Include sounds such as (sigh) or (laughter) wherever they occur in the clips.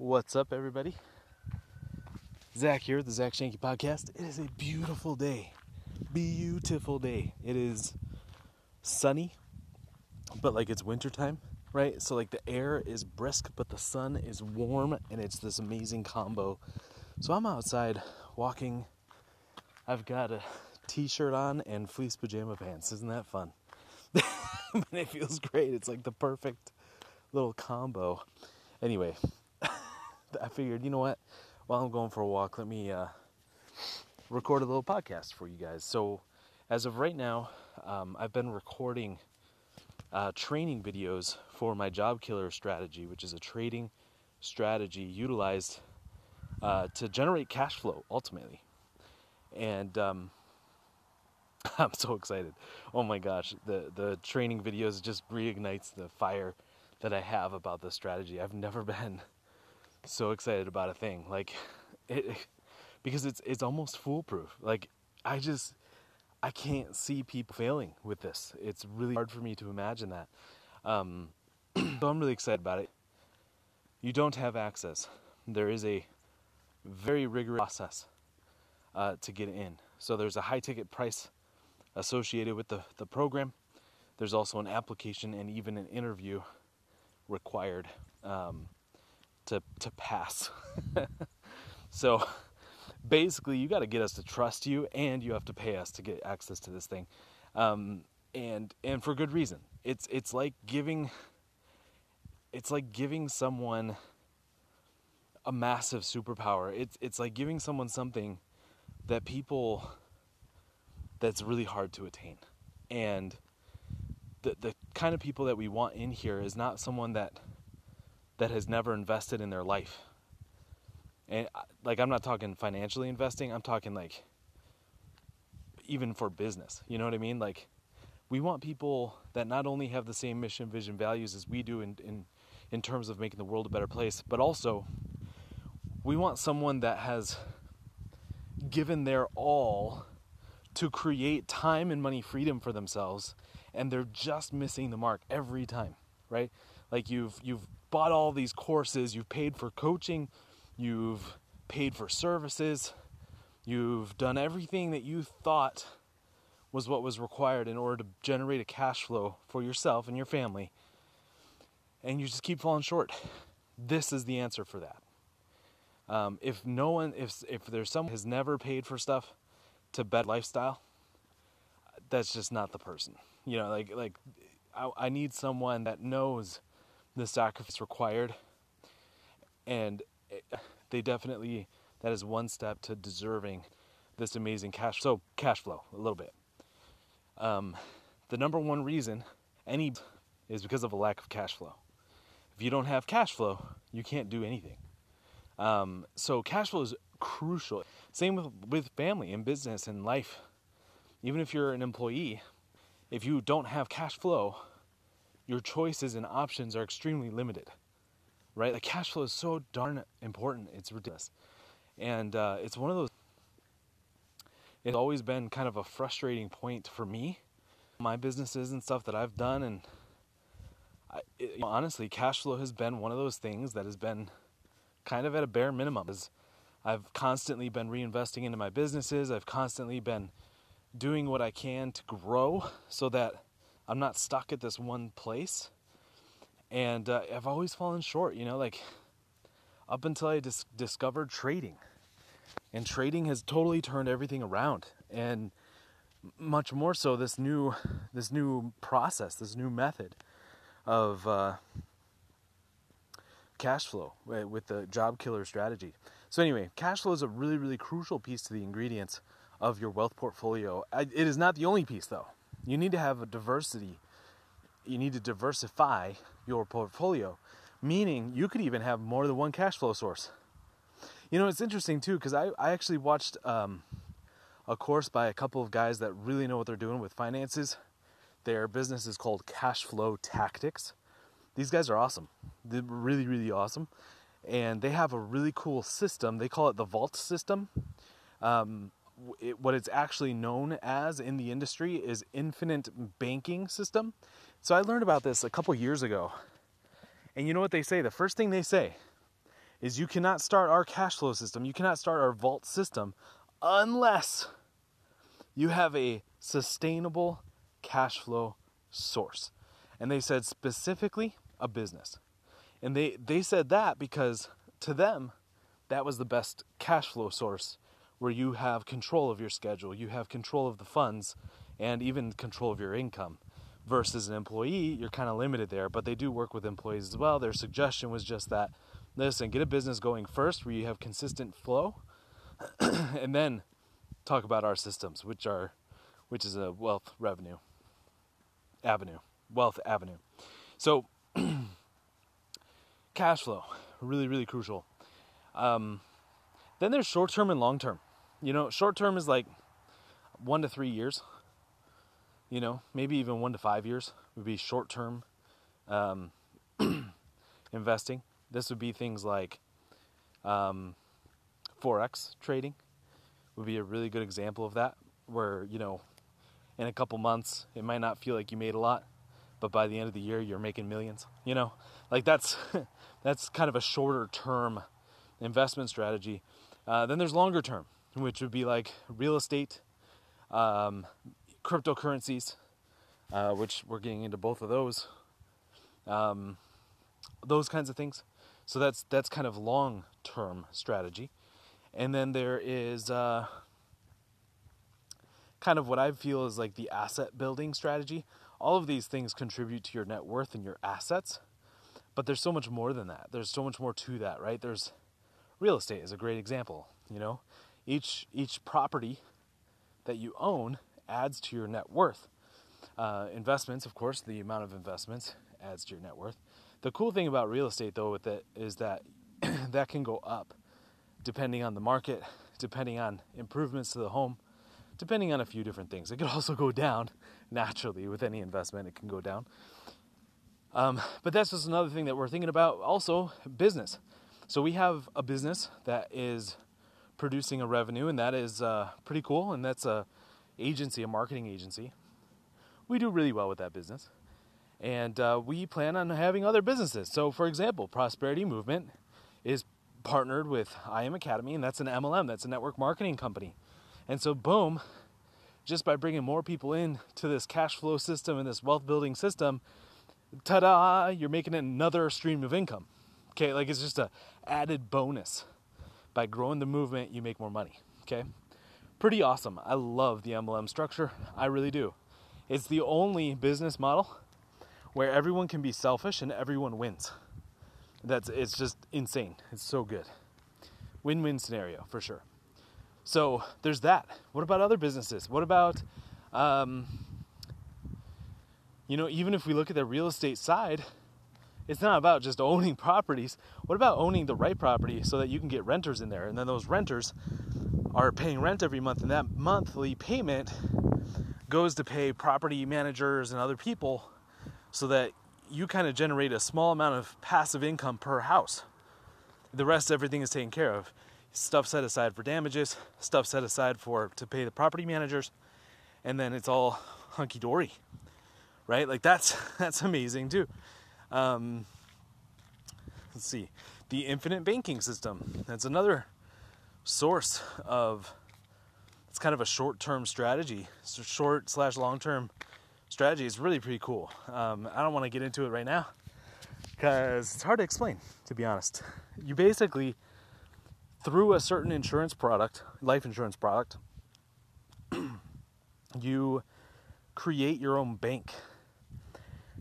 What's up, everybody? Zach here, the Zach Shanky Podcast. It is a beautiful day. Beautiful day. It is sunny, but like it's wintertime, right? So, like, the air is brisk, but the sun is warm, and it's this amazing combo. So, I'm outside walking. I've got a t shirt on and fleece pajama pants. Isn't that fun? (laughs) it feels great. It's like the perfect little combo. Anyway, I figured, you know what? While I'm going for a walk, let me uh, record a little podcast for you guys. So, as of right now, um, I've been recording uh, training videos for my job killer strategy, which is a trading strategy utilized uh, to generate cash flow ultimately. And um, (laughs) I'm so excited. Oh my gosh, the the training videos just reignites the fire that I have about this strategy. I've never (laughs) been so excited about a thing like (laughs) it because it's it's almost foolproof. Like I just I can't see people failing with this. It's really hard for me to imagine that. Um, (clears throat) so I'm really excited about it. You don't have access. There is a very rigorous process uh, to get in. So there's a high ticket price associated with the, the program. There's also an application and even an interview required um, to to pass. (laughs) so basically, you got to get us to trust you, and you have to pay us to get access to this thing, um, and and for good reason. It's it's like giving it's like giving someone a massive superpower. It's it's like giving someone something that people that's really hard to attain, and the the kind of people that we want in here is not someone that that has never invested in their life. And uh, like I'm not talking financially investing, I'm talking like even for business. You know what I mean? Like we want people that not only have the same mission, vision, values as we do in in in terms of making the world a better place, but also we want someone that has given their all to create time and money freedom for themselves and they're just missing the mark every time, right? Like you've you've bought all these courses, you've paid for coaching, you've paid for services, you've done everything that you thought was what was required in order to generate a cash flow for yourself and your family. And you just keep falling short. This is the answer for that. Um, if no one, if if there's someone has never paid for stuff, to bed lifestyle, that's just not the person. You know, like like I, I need someone that knows the sacrifice required, and they definitely that is one step to deserving this amazing cash. So cash flow a little bit. Um, the number one reason any is because of a lack of cash flow. If you don't have cash flow, you can't do anything. Um, so cash flow is crucial. Same with, with family and business and life. Even if you're an employee, if you don't have cash flow, your choices and options are extremely limited. Right? The cash flow is so darn important. It's ridiculous. And uh, it's one of those, it's always been kind of a frustrating point for me, my businesses and stuff that I've done. And I, it, honestly, cash flow has been one of those things that has been kind of at a bare minimum. Is I've constantly been reinvesting into my businesses. I've constantly been doing what I can to grow so that I'm not stuck at this one place. And uh, I've always fallen short, you know, like up until I dis- discovered trading. And trading has totally turned everything around. And much more so this new this new process, this new method of uh, cash flow with the job killer strategy. So anyway, cash flow is a really really crucial piece to the ingredients of your wealth portfolio. It is not the only piece though. You need to have a diversity. You need to diversify your portfolio, meaning you could even have more than one cash flow source. You know, it's interesting too because I, I actually watched um, a course by a couple of guys that really know what they're doing with finances. Their business is called Cash Flow Tactics these guys are awesome. They're really, really awesome. And they have a really cool system. They call it the Vault system. Um, it, what it's actually known as in the industry is infinite banking system. So I learned about this a couple years ago. And you know what they say? The first thing they say is you cannot start our cash flow system, you cannot start our vault system unless you have a sustainable cash flow source. And they said specifically a business. And they, they said that because to them, that was the best cash flow source where you have control of your schedule, you have control of the funds, and even control of your income. Versus an employee, you're kind of limited there, but they do work with employees as well. Their suggestion was just that listen, get a business going first where you have consistent flow, (clears throat) and then talk about our systems, which are which is a wealth revenue avenue, wealth avenue. So (clears throat) cash flow, really, really crucial. Um, then there's short term and long term. You know, short term is like one to three years. You know, maybe even one to five years would be short term um, (clears throat) investing. This would be things like um, forex trading would be a really good example of that, where you know, in a couple months it might not feel like you made a lot, but by the end of the year you're making millions. You know, like that's (laughs) that's kind of a shorter term investment strategy. Uh, then there's longer term, which would be like real estate, um, cryptocurrencies, uh, which we're getting into both of those. Um, those kinds of things. So that's that's kind of long term strategy, and then there is uh, kind of what I feel is like the asset building strategy. All of these things contribute to your net worth and your assets, but there's so much more than that. There's so much more to that, right? There's real estate is a great example. You know, each each property that you own adds to your net worth. Uh, investments, of course, the amount of investments adds to your net worth. The cool thing about real estate, though, with it is that (clears throat) that can go up depending on the market, depending on improvements to the home, depending on a few different things. It could (laughs) also go down naturally with any investment, it can go down. Um, but that's just another thing that we're thinking about. Also, business. So we have a business that is producing a revenue, and that is uh, pretty cool. And that's a agency, a marketing agency. We do really well with that business and uh, we plan on having other businesses. So, for example, Prosperity Movement is partnered with IM Academy, and that's an MLM, that's a network marketing company. And so, boom, just by bringing more people in to this cash flow system and this wealth building system, ta-da, you're making another stream of income. Okay, like it's just a added bonus. By growing the movement, you make more money. Okay, pretty awesome. I love the MLM structure. I really do. It's the only business model where everyone can be selfish and everyone wins. That's it's just insane. It's so good. Win-win scenario for sure. So there's that. What about other businesses? What about, um, you know, even if we look at the real estate side, it's not about just (laughs) owning properties. What about owning the right property so that you can get renters in there, and then those renters are paying rent every month, and that monthly payment goes to pay property managers and other people so that you kind of generate a small amount of passive income per house. The rest, everything is taken care of. Stuff set aside for damages, stuff set aside for to pay the property managers, and then it's all hunky dory, right? Like that's (laughs) that's amazing too. Um, let's see, the infinite banking system. That's another source of. It's kind of a short-term strategy, so short slash long-term strategy is really pretty cool. Um, I don't want to get into it right now because it's hard to explain, to be honest. You basically, through a certain insurance product, life insurance product, (clears throat) you create your own bank.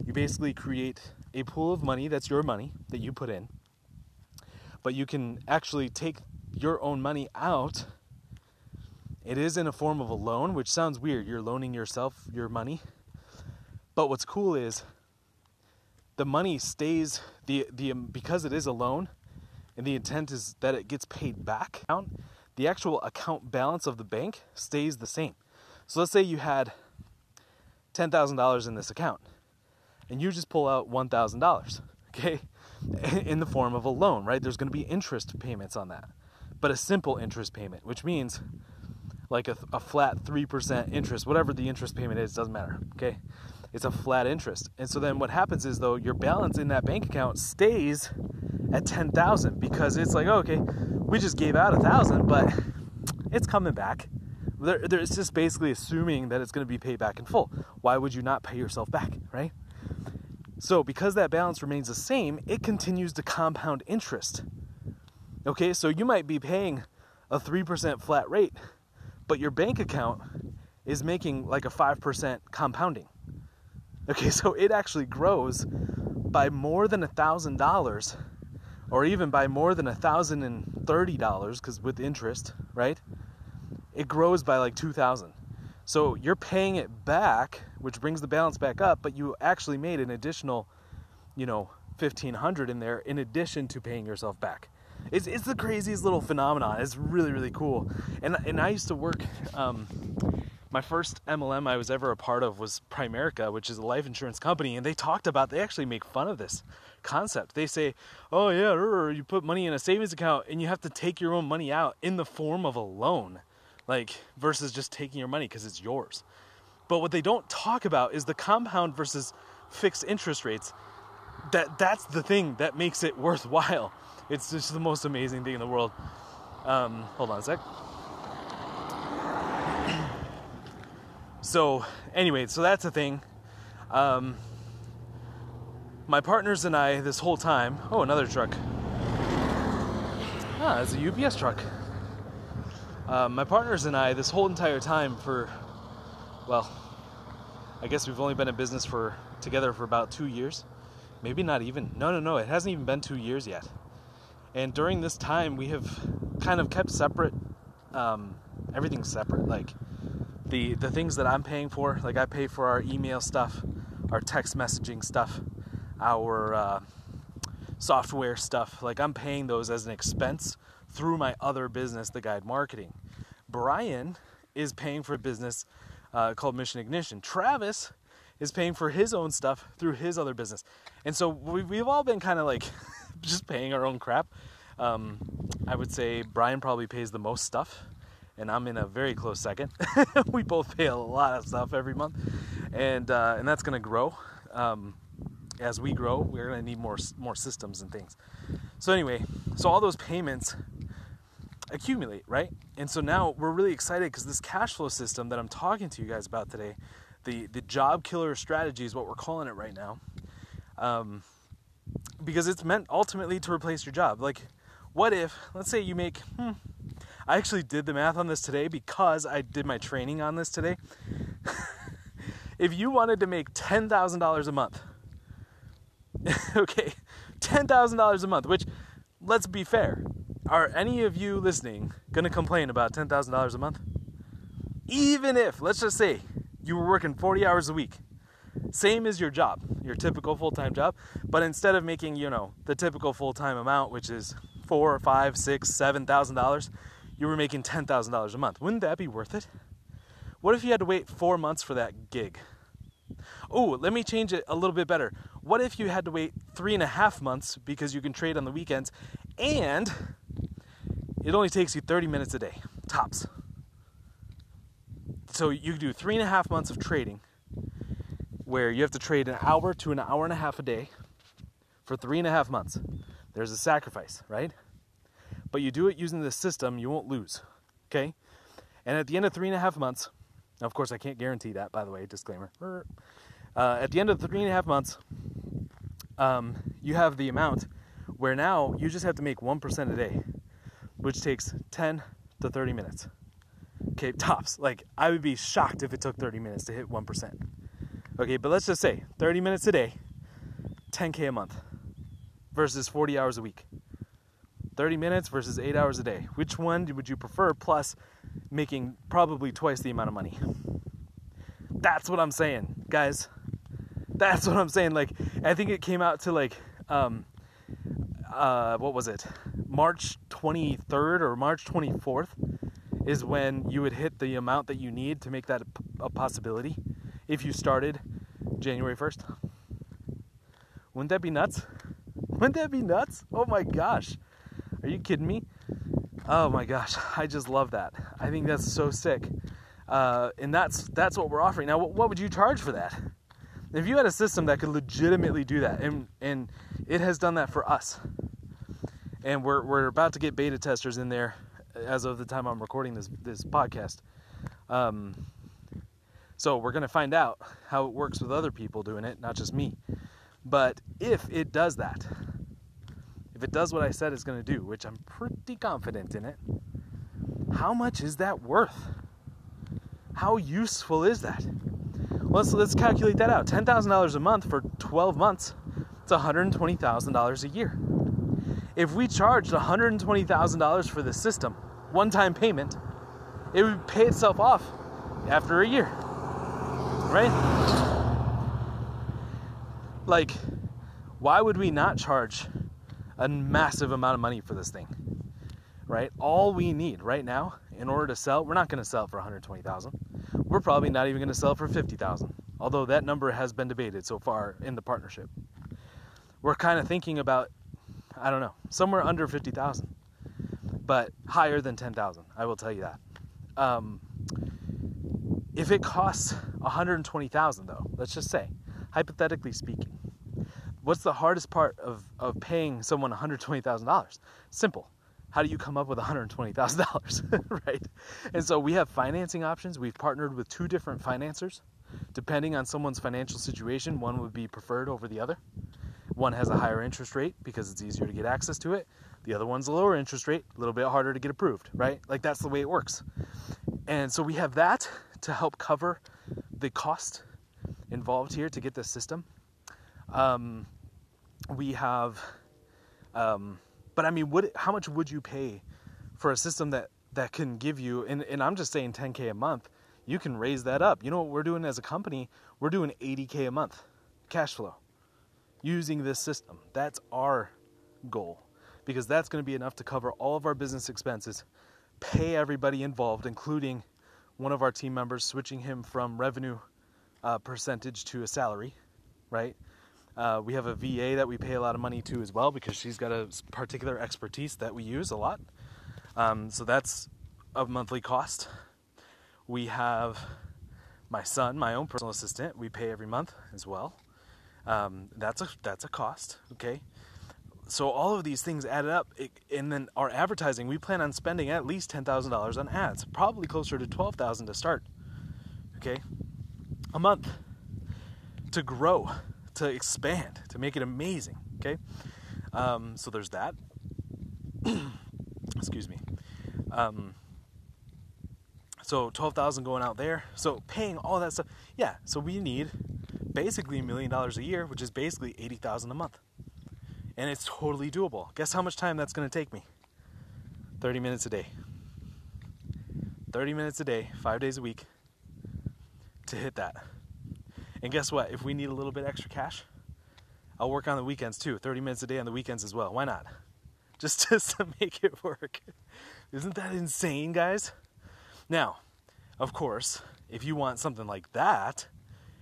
You basically create a pool of money that's your money that you put in, but you can actually take your own money out. It is in a form of a loan, which sounds weird. You're loaning yourself your money but what's cool is the money stays the the um, because it is a loan and the intent is that it gets paid back the actual account balance of the bank stays the same. So let's say you had $10,000 in this account and you just pull out $1,000, (laughs) okay? (laughs) In the form of a loan, right? There's going to be interest payments on that. But a simple interest payment, which means like a, a flat 3% interest, whatever the interest payment is, doesn't matter, okay? It's a flat interest. And so then what happens is though your balance in that bank account stays at 10,000 because it's like, oh, okay, we just gave out a thousand, but it's coming back. There, it's just basically assuming that it's going to be paid back in full. Why would you not pay yourself back, right? So, because that balance remains the same, it continues to compound interest. Okay, so you might be paying a 3% flat rate, but your bank account is making like a 5% compounding. Okay, (laughs) so it actually grows by more than a thousand dollars, or even by more than a thousand and thirty dollars, because with interest, right? It grows by like two thousand. So you're paying it back, which brings the balance back up, but you actually made an additional, you know, fifteen hundred in there in addition to paying yourself back. It's, it's the craziest little phenomenon. It's really really cool. And and I used to work. Um, my first MLM I was ever a part of was Primerica, which is a life insurance company, and they talked about they actually make fun of this concept. They say, "Oh yeah, you put money in a savings account and you have to take your own money out in the form of a loan." Like versus just taking your money because it's yours. But what they don't talk about is the compound versus fixed interest rates. That that's the thing that makes it (laughs) worthwhile. It's just the most amazing thing in the world. Um, hold on a sec. (clears throat) so anyway, so that's the thing. Um, my partners and I, this whole time, oh, another truck. Ah, it's a UPS truck. Uh, my partners and I, this whole entire time, for well, I guess we've only been in business for together for about two years, maybe not even. No, no, no, it hasn't even been two years yet. And during this time, we have kind of kept separate. Um, everything's separate. Like the the things that I'm paying for, like I pay for our email stuff, our text messaging stuff, our uh, software stuff. Like I'm paying those as an expense through my other business, the guide marketing. Brian is paying for a business uh, called Mission Ignition. Travis is paying for his own stuff through his other business. And so we've all been kind of like (laughs) just paying our own crap. Um, I would say Brian probably pays the most stuff, and I'm in a very close second. (laughs) we both pay a lot of stuff every month, and uh, and that's going to grow. Um, as we grow, we're going to need more more systems and things. So anyway, so all those payments accumulate, right? And so now we're really excited because this cash flow system that I'm talking to you guys about today, the the job killer strategy is what we're calling it right now, um, because it's meant ultimately to replace your job. Like, what if, let's say you make, hmm, I actually did the math on this today because I did my training on this today. (laughs) if you wanted to make ten thousand dollars a month, (laughs) okay, ten thousand dollars a month, which let's be fair, are any of you listening going to complain about $10,000 a month? Even if, let's just say, you were working 40 hours a week, same as your job, your typical full time job, but instead of making, you know, the typical full time amount, which is four, five, six, seven thousand dollars, you were making ten thousand dollars a month. Wouldn't that be worth it? What if you had to wait four months for that gig? Oh, let me change it a little bit better. What if you had to wait three and a half months because you can trade on the weekends and it only takes you 30 minutes a day, tops. So you do three and a half months of trading where you have to trade an hour to an hour and a half a day for three and a half months. There's a sacrifice, right? But you do it using the system, you won't lose, okay? And at the end of three and a half months, of course, I can't guarantee that, by the way, disclaimer. Uh, at the end of three and a half months, um, you have the amount where now you just have to make 1% a day which takes 10 to 30 minutes. Okay, tops. Like, I would be shocked if it took 30 minutes to hit 1%. Okay, but let's just say 30 minutes a day, 10K a month versus 40 hours a week. 30 minutes versus 8 hours a day. Which one would you prefer? Plus, making probably twice the amount of money. That's what I'm saying, guys. That's what I'm saying. Like, I think it came out to like, um, uh, what was it? March 23rd or March 24th is when you would hit the amount that you need to make that a possibility if you started January 1st. Wouldn't that be nuts? (laughs) Wouldn't that be nuts? Oh my gosh. Are you kidding me? Oh my gosh, I just love that. I think that's so sick. Uh, and that's that's what we're offering. Now, what, would you charge for that? If you had a system that could legitimately do that, and and it has done that for us, and we're we're about to get beta testers in there as of the time I'm recording this this podcast. Um, so we're gonna find out how it works with other people doing it, not just me. But if it does that, if it does what I said it's gonna do, which I'm pretty confident in it, how much is that worth? How useful is that? Let's let's calculate that out. Ten thousand dollars a month for twelve months. It's one hundred twenty thousand dollars a year. If we charged one hundred twenty thousand dollars for the system, one-time payment, it would pay itself off after a year right? Like, why would we not charge a massive amount of money for this thing? Right? All we need right now in order to sell, we're not going to sell for 120,000. We're probably not even going to sell for 50,000. Although that number has been debated so far in the partnership. We're kind of thinking about I don't know, somewhere under 50,000. But higher than 10,000, I will tell you that. Um, if it costs 120,000 though, let's just say, hypothetically speaking, what's the hardest part of, of paying someone $120,000? Simple. How do you come up with $120,000, (laughs) right? And so we have financing options. We've partnered with two different financiers. Depending on someone's financial situation, one would be preferred over the other. One has a higher interest rate because it's easier to get access to it. The other one's a lower interest rate, a little bit harder to get approved, right? Like that's the way it works. And so we have that to help cover the cost involved here to get this system. Um, we have, um, but I mean, how much would you pay for a system that that can give you? And, and I'm just saying 10k a month. You can raise that up. You know what we're doing as a company? We're doing 80k a month cash flow using this system. That's our goal because that's going to be enough to cover all of our business expenses, pay everybody involved, including one of our team members, switching him from revenue uh, percentage to a salary, right? Uh, we have a VA that we pay a lot of money to as well because she's got a particular expertise that we use a lot. Um, so that's a monthly cost. We have my son, my own personal assistant, we pay every month as well. Um, that's a that's a cost, okay? So all of these things added up and then our advertising we plan on spending at least $10000 on ads probably closer to 12000 to start okay? A month to grow to expand to make it amazing okay? Um, so there's that. (coughs) Excuse me. Um, so 12000 going out there so paying all that stuff yeah so we need basically a million dollars a year which is basically 80000 a month and it's totally doable. Guess how much time that's going to take me? 30 minutes a day. 30 minutes a day, five days a week to hit that. And guess what? If we need a little bit extra cash, I'll work on the weekends too. 30 minutes a day on the weekends as well. Why not? (laughs) Just, just to make it work. Isn't that insane, guys? Now, of course, if you want something like that,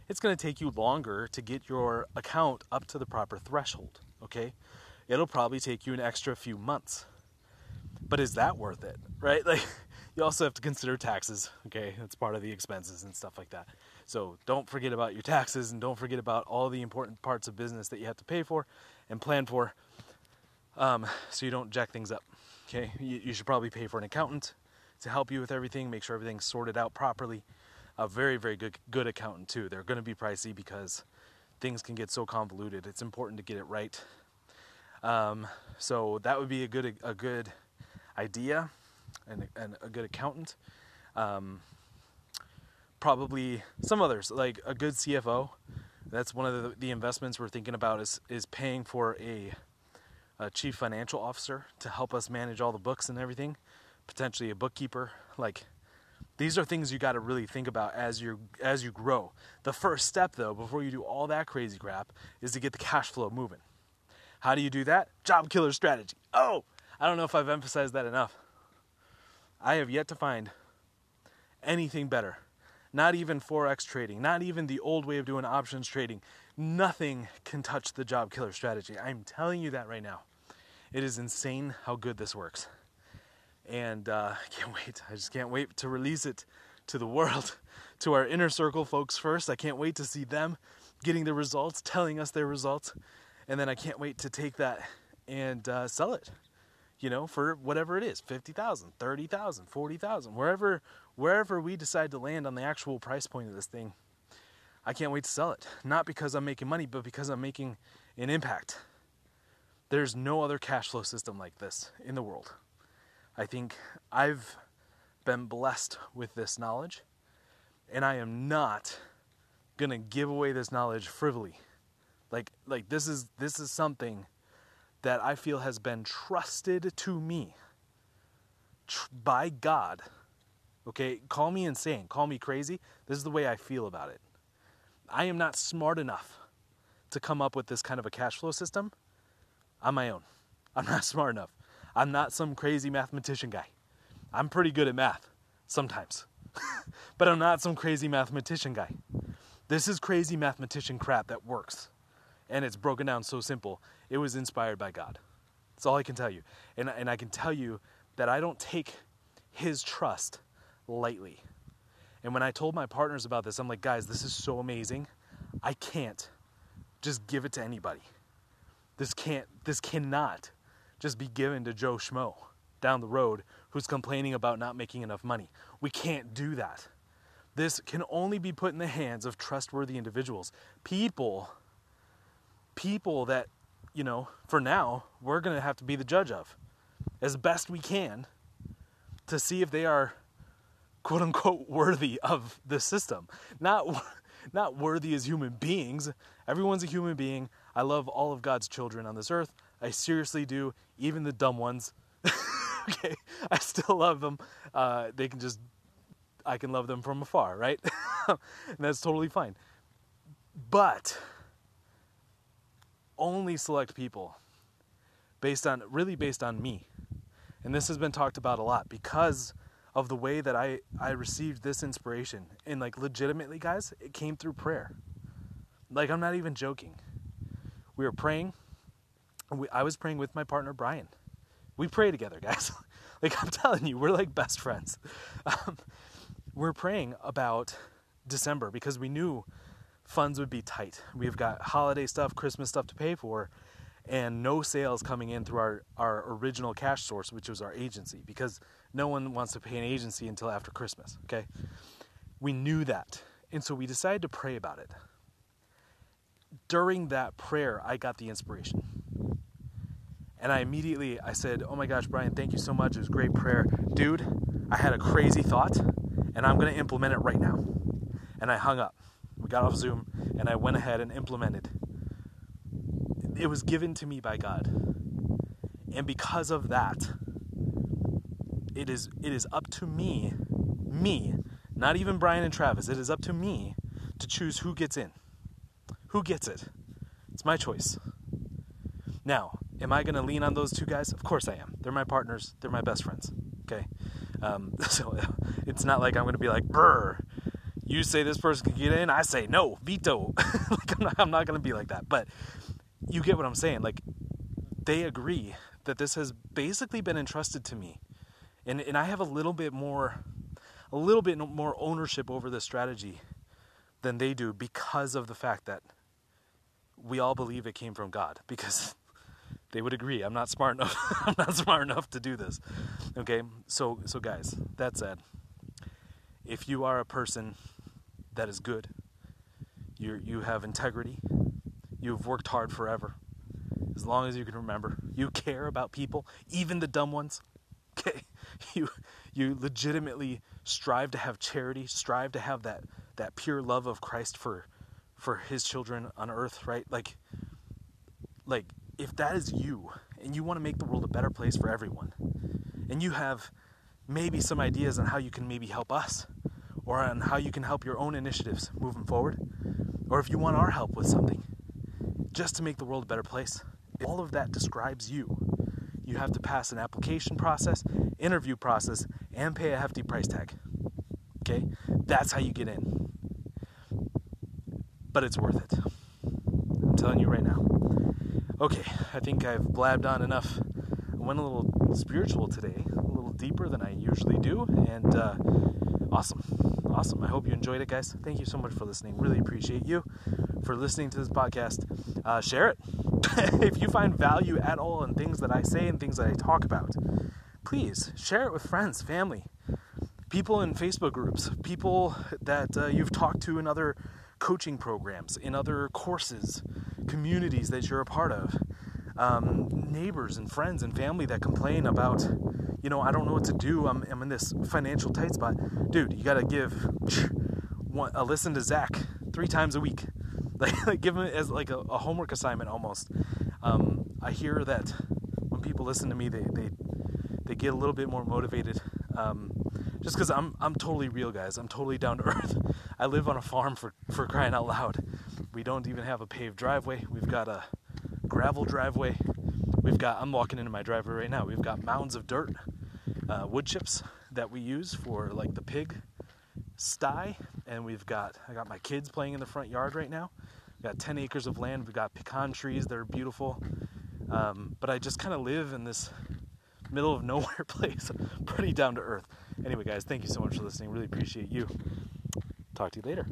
it's going to take you longer to get your account up to the proper threshold okay? It'll probably take you an extra few months. But is that worth it, right? (laughs) Like, you also have to consider taxes, okay? That's part of the expenses and stuff like that. So don't forget about your taxes and don't forget about all the important parts of business that you have to pay for and plan for um, so you don't jack things up, okay? You, you should probably pay for an accountant to help you with everything, make sure everything's sorted out properly. A very, very good, good accountant, too. They're going to be pricey because things can get so convoluted. It's important to get it right. Um, so that would be a good a good idea, and, and a good accountant. Um, probably some others like a good CFO. That's one of the, the investments we're thinking about is is paying for a, a chief financial officer to help us manage all the books and everything. Potentially a bookkeeper, like these are things you got to really think about as you as you grow. The first step though, before you do all that crazy crap, is to get the cash flow moving. How do you do that? Job killer strategy. Oh, I don't know if I've emphasized that enough. I have yet to find anything better. Not even forex trading, not even the old way of doing options trading. Nothing can touch the job killer strategy. I'm telling you that right now. It is insane how good this works and uh, (laughs) I can't wait. I just can't wait to release it to the world, (laughs) to our inner circle folks first. I can't wait to see them getting the results, telling us their results, and then I can't wait to take that and uh, sell it you know, for whatever it is, 50,000, 30,000, 40,000, wherever wherever we decide to land on the actual price point of this thing. I can't wait to sell it. Not because I'm making money, but because I'm making an impact. There's no other cash flow system like this in the world. I think I've been blessed with this knowledge, and I am not to give away this knowledge frivolly. Like like this is this is something that I feel has been trusted to me tr- by God. Okay, call me insane, call me crazy. This is the way I feel about it. I am not smart enough to come up with this kind of a cash flow system on my own. I'm not (laughs) smart enough. I'm not some crazy mathematician guy. I'm pretty good at math sometimes, (laughs) but I'm not some crazy mathematician guy. This is crazy mathematician crap that works. And it's broken down so simple. It was inspired by God. That's all I can tell you. And, and I can tell you that I don't take his trust lightly. And when I told my partners about this, I'm like, guys, this is so amazing. I can't just give it to anybody. This can't, this cannot just be given to Joe Schmo down the road who's complaining about not making enough money. We can't do that. This can only be put in the hands of trustworthy individuals. People, people that, you know, for now, we're going to have to be the judge of as best we can to see if they are quote unquote worthy of the system. Not not worthy as human beings. Everyone's a human being. I love all of God's children on this earth. I seriously do, even the dumb ones. (laughs) okay, I still love them. Uh, they can just, I can love them from afar, right? and (laughs) that's totally fine. But only select people based on, really based on me. And this has been talked about a lot because of the way that I, I received this inspiration. And like legitimately, guys, it came through prayer. Like I'm not even joking. We were praying. We, I was praying with my partner Brian. We pray together, (laughs) guys. like I'm telling you, we're like best friends. Um, we're praying about December because we knew funds would be tight. We've got holiday stuff, Christmas stuff to pay for, and no sales coming in through our, our original cash source, which was our agency, because no one wants to pay an agency until after Christmas, okay? We knew that. And so we decided to pray about it. During that prayer, I got the inspiration. And I immediately I said, "Oh my gosh, Brian, thank you so much. It was great prayer. Dude, I had a crazy thought and I'm going to implement it right now." And I hung up. We got off Zoom and I went ahead and implemented. It was given to me by God. And because of that, it is it is up to me, me, not even Brian and Travis. It is up to me to choose who gets in. Who gets it? It's my choice. Now, am I going to lean on those two guys? Of course I am. They're my partners. They're my best friends. Okay, um, (laughs) so it's not like I'm going to be like, "Brr, you say this person can get in." I say no, veto. (laughs) like I'm not, I'm not going to be like that. But you get what I'm saying. Like they agree that this has basically been entrusted to me and and I have a little bit more a little bit more ownership over this strategy than they do because of the fact that we all believe it came from God because they would agree I'm not smart enough (laughs) I'm not smart enough to do this okay so so guys that said if you are a person that is good you you have integrity you've worked hard forever as long as you can remember you care about people even the dumb ones (laughs) okay you you legitimately strive to have charity, strive to have that that pure love of Christ for for his children on earth, right? Like like if that is you and you want to make the world a better place for everyone and you have maybe some ideas on how you can maybe help us or on how you can help your own initiatives moving forward or if you want our help with something just to make the world a better place all of that describes you you have to pass an application process, interview process, and pay a hefty price tag. Okay? That's how you get in. But it's worth it. I'm telling you right now. Okay, I think I've blabbed on enough. I went a little spiritual today, a little deeper than I usually do, and uh, awesome. awesome. I hope you enjoyed it, guys. Thank you so much for listening. Really appreciate you for listening to this podcast. Uh, share it (laughs) if you find value at all in things that I say and things that I talk about. Please share it with friends, family, people in Facebook groups, people that uh, you've talked to in other coaching programs, in other courses, communities that you're a part of, um, neighbors and friends and family that complain about, you know, I don't know what to do. I'm, I'm in this financial tight spot. Dude, you got to give (sniffs) one, a listen to Zach three times a week. (laughs) Like, like give him as like a, a homework assignment almost. Um, I hear that when people listen to me, they, they, they get a little bit more motivated. Um, just because I'm I'm totally real, guys. I'm totally down to (laughs) earth. I live on a farm for for crying out loud. We don't even have a paved driveway. We've got a gravel driveway. We've got I'm walking into my driveway right now. We've got mounds of dirt, uh, wood chips that we use for like the pig sty, and we've got I got my kids playing in the front yard right now. We've got 10 acres of land. We've got pecan trees that are beautiful. Um, but I just kind of live in this middle of nowhere (laughs) place, pretty down to earth. Anyway, guys, thank you so much for listening. Really appreciate you. Talk to you later.